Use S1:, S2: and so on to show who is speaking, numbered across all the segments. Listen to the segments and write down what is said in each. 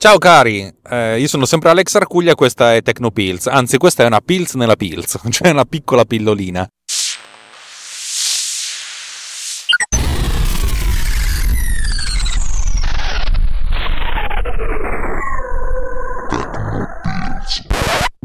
S1: Ciao cari, eh, io sono sempre Alex Arcuglia questa è Tecnopills, anzi questa è una Pills nella Pills, cioè una piccola pillolina.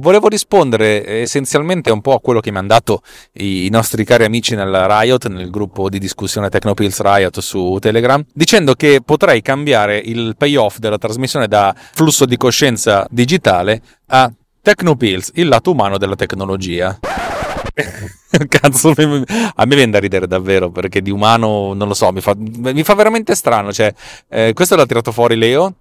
S1: Volevo rispondere essenzialmente un po' a quello che mi hanno dato i nostri cari amici nel Riot, nel gruppo di discussione Technopills Riot su Telegram, dicendo che potrei cambiare il payoff della trasmissione da flusso di coscienza digitale a Technopills, il lato umano della tecnologia. Cazzo, a me viene da ridere davvero perché di umano non lo so, mi fa, mi fa veramente strano. Cioè, eh, questo l'ha tirato fuori Leo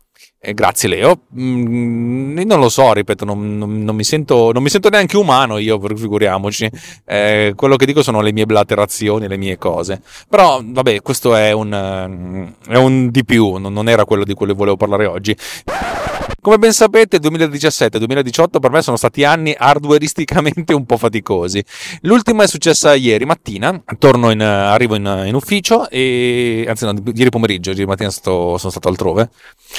S1: eh, grazie Leo. Mm, non lo so, ripeto, non, non, non, mi sento, non, mi sento, neanche umano io, figuriamoci. Eh, quello che dico sono le mie blaterazioni, le mie cose. Però, vabbè, questo è un, è un di più, non era quello di cui volevo parlare oggi. Come ben sapete, 2017 e 2018 per me sono stati anni hardwareisticamente un po' faticosi. L'ultima è successa ieri mattina, torno in, arrivo in, in, ufficio e anzi no, ieri pomeriggio, ieri mattina sono stato altrove.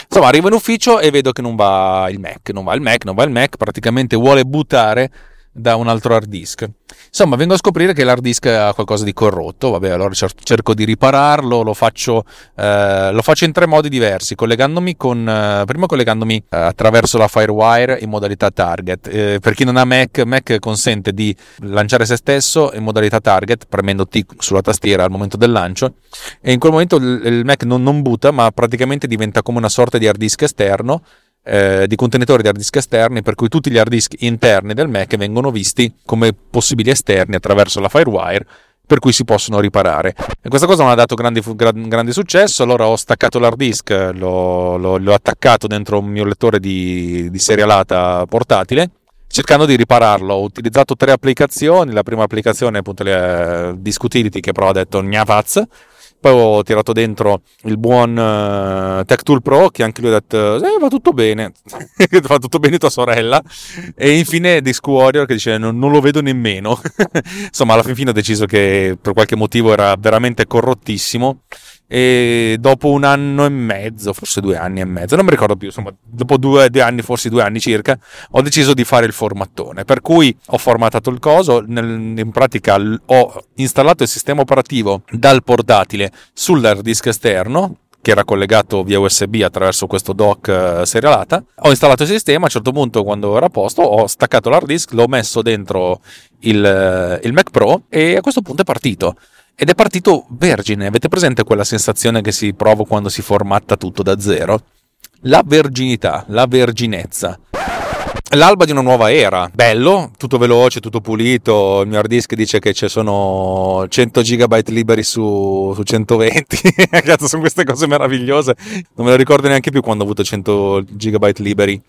S1: Insomma, arrivo in ufficio e vedo che non va il Mac, non va il Mac, non va il Mac, praticamente vuole buttare da un altro hard disk. Insomma, vengo a scoprire che l'hard disk ha qualcosa di corrotto. Vabbè, allora cerco di ripararlo. Lo faccio, eh, lo faccio in tre modi diversi: collegandomi con, eh, prima collegandomi eh, attraverso la Firewire in modalità target. Eh, per chi non ha Mac, Mac consente di lanciare se stesso in modalità target, premendo T sulla tastiera al momento del lancio. E in quel momento il, il Mac non, non butta, ma praticamente diventa come una sorta di hard disk esterno eh, di contenitori di hard disk esterni, per cui tutti gli hard disk interni del Mac vengono visti come possibili esterni attraverso la Firewire per cui si possono riparare. E questa cosa mi ha dato grandi, grande successo, allora ho staccato l'hard disk, l'ho, l'ho, l'ho attaccato dentro un mio lettore di, di serialata portatile cercando di ripararlo. Ho utilizzato tre applicazioni. La prima applicazione è appunto le uh, Disk Utility che però ha detto gnavaz poi ho tirato dentro il buon uh, Tech Tool Pro che anche lui ha detto eh, va tutto bene, fa tutto bene tua sorella. E infine Disc Warrior che dice non, non lo vedo nemmeno. Insomma, alla fin fine ho deciso che per qualche motivo era veramente corrottissimo e dopo un anno e mezzo, forse due anni e mezzo, non mi ricordo più, insomma, dopo due, due anni, forse due anni circa, ho deciso di fare il formattone, per cui ho formattato il coso, nel, in pratica ho installato il sistema operativo dal portatile sull'hard disk esterno, che era collegato via USB attraverso questo dock uh, serialata. Ho installato il sistema, a un certo punto quando era a posto ho staccato l'hard disk, l'ho messo dentro il, uh, il Mac Pro e a questo punto è partito ed è partito vergine. Avete presente quella sensazione che si prova quando si formatta tutto da zero? La verginità, la verginezza. L'alba di una nuova era, bello, tutto veloce, tutto pulito. Il mio hard disk dice che ci sono 100 GB liberi su, su 120. Cazzo, sono queste cose meravigliose. Non me lo ricordo neanche più quando ho avuto 100 GB liberi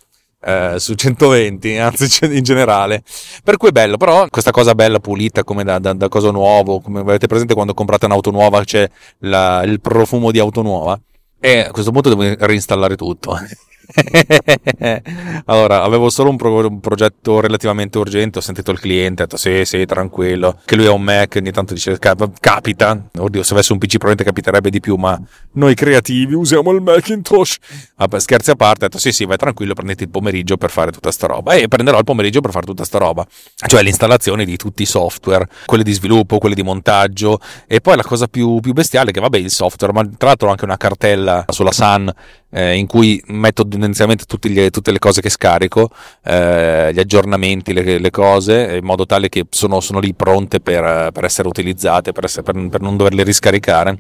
S1: eh, su 120, anzi in generale. Per cui è bello, però questa cosa bella, pulita, come da, da, da cosa nuovo, come avete presente quando comprate un'auto nuova c'è la, il profumo di auto nuova. E a questo punto devo reinstallare tutto. allora, avevo solo un, pro- un, progetto relativamente urgente. Ho sentito il cliente, ho detto sì, sì, tranquillo. Che lui ha un Mac, ogni tanto dice capita. Oddio, se avessi un PC probabilmente capiterebbe di più, ma noi creativi usiamo il Macintosh. Vabbè, scherzi a parte, ho detto sì, sì, vai tranquillo, prendete il pomeriggio per fare tutta sta roba. E prenderò il pomeriggio per fare tutta sta roba. Cioè l'installazione di tutti i software, quelli di sviluppo, quelli di montaggio. E poi la cosa più, più bestiale è che, vabbè, il software, ma tra l'altro anche una cartella sulla Sun eh, in cui metto tendenzialmente gli, tutte le cose che scarico, eh, gli aggiornamenti, le, le, cose, in modo tale che sono, sono lì pronte per, per, essere utilizzate, per, essere, per, per, non doverle riscaricare.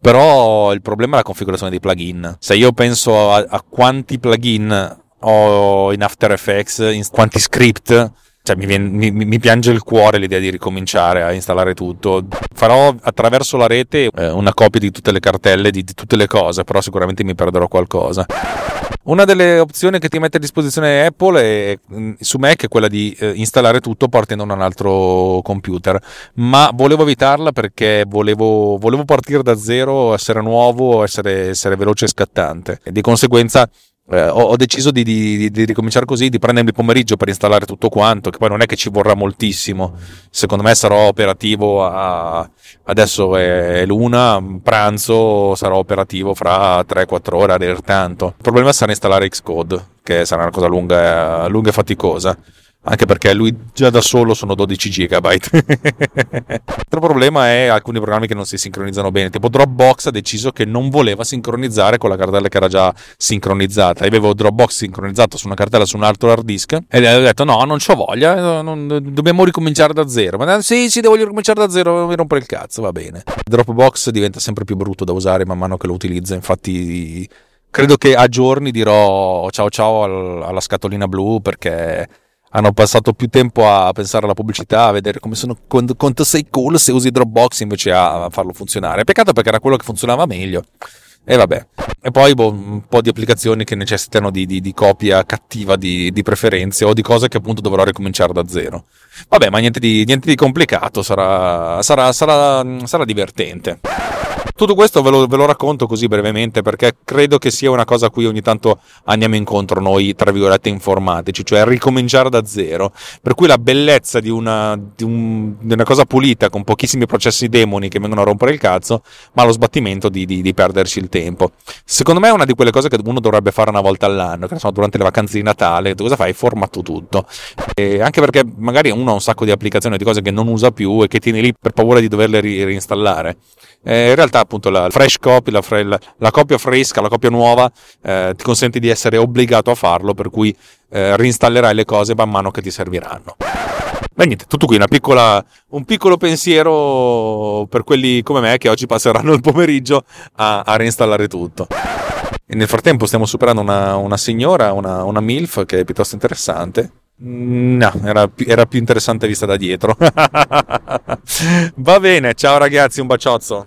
S1: Però il problema è la configurazione dei plugin. Se io penso a, a quanti plugin ho in After Effects, in quanti script cioè, mi, viene, mi, mi, piange il cuore l'idea di ricominciare a installare tutto. Farò attraverso la rete eh, una copia di tutte le cartelle, di, di tutte le cose, però sicuramente mi perderò qualcosa. Una delle opzioni che ti mette a disposizione Apple è, mm, su Mac è quella di eh, installare tutto partendo da un altro computer, ma volevo evitarla perché volevo, volevo partire da zero, essere nuovo, essere, essere veloce e scattante. E di conseguenza eh, ho, ho, deciso di, di, di, ricominciare così, di prendermi il pomeriggio per installare tutto quanto, che poi non è che ci vorrà moltissimo. Secondo me sarò operativo a, adesso è l'una, pranzo sarò operativo fra 3-4 ore a dire tanto. Il problema sarà installare Xcode, che sarà una cosa lunga, lunga e faticosa anche perché lui già da solo sono 12 gigabyte. L'altro problema è alcuni programmi che non si sincronizzano bene, tipo Dropbox ha deciso che non voleva sincronizzare con la cartella che era già sincronizzata. Io avevo Dropbox sincronizzato su una cartella su un altro hard disk e gli ho detto no, non c'ho voglia, non, dobbiamo ricominciare da zero. Ma sì, sì, devo ricominciare da zero, mi rompere il cazzo, va bene. Dropbox diventa sempre più brutto da usare man mano che lo utilizzo, infatti credo che a giorni dirò ciao ciao alla scatolina blu perché hanno passato più tempo a pensare alla pubblicità, a vedere come sono, quanto, sei cool se usi Dropbox invece a farlo funzionare. Peccato perché era quello che funzionava meglio. E vabbè. E poi boh, un po' di applicazioni che necessitano di, di, di copia cattiva di, di, preferenze o di cose che appunto dovrò ricominciare da zero. Vabbè, ma niente di, niente complicato, sarà, sarà, sarà, sarà divertente. Tutto questo ve lo, ve lo, racconto così brevemente perché credo che sia una cosa a cui ogni tanto andiamo incontro noi, tra virgolette, informatici, cioè ricominciare da zero. Per cui la bellezza di una, di, un, di una cosa pulita con pochissimi processi demoni che vengono a rompere il cazzo, ma lo sbattimento di, di, di perderci il tempo. Secondo me è una di quelle cose che uno dovrebbe fare una volta all'anno, che so, durante le vacanze di Natale, tu cosa fai? Formato tutto. E anche perché magari uno ha un sacco di applicazioni di cose che non usa più e che tiene lì per paura di doverle reinstallare. Eh, in realtà appunto la fresh copy, la, fre- la, copia fresca, la copia nuova eh, ti consente di essere obbligato a farlo, per cui eh, reinstallerai le cose man mano che ti serviranno. Beh, niente, tutto qui, piccola, un piccolo pensiero per quelli come me che oggi passeranno il pomeriggio a, a reinstallare tutto. E nel frattempo stiamo superando una, una signora, una, una MILF che è piuttosto interessante. No, era, era più interessante vista da dietro. Va bene, ciao ragazzi, un baciozzo.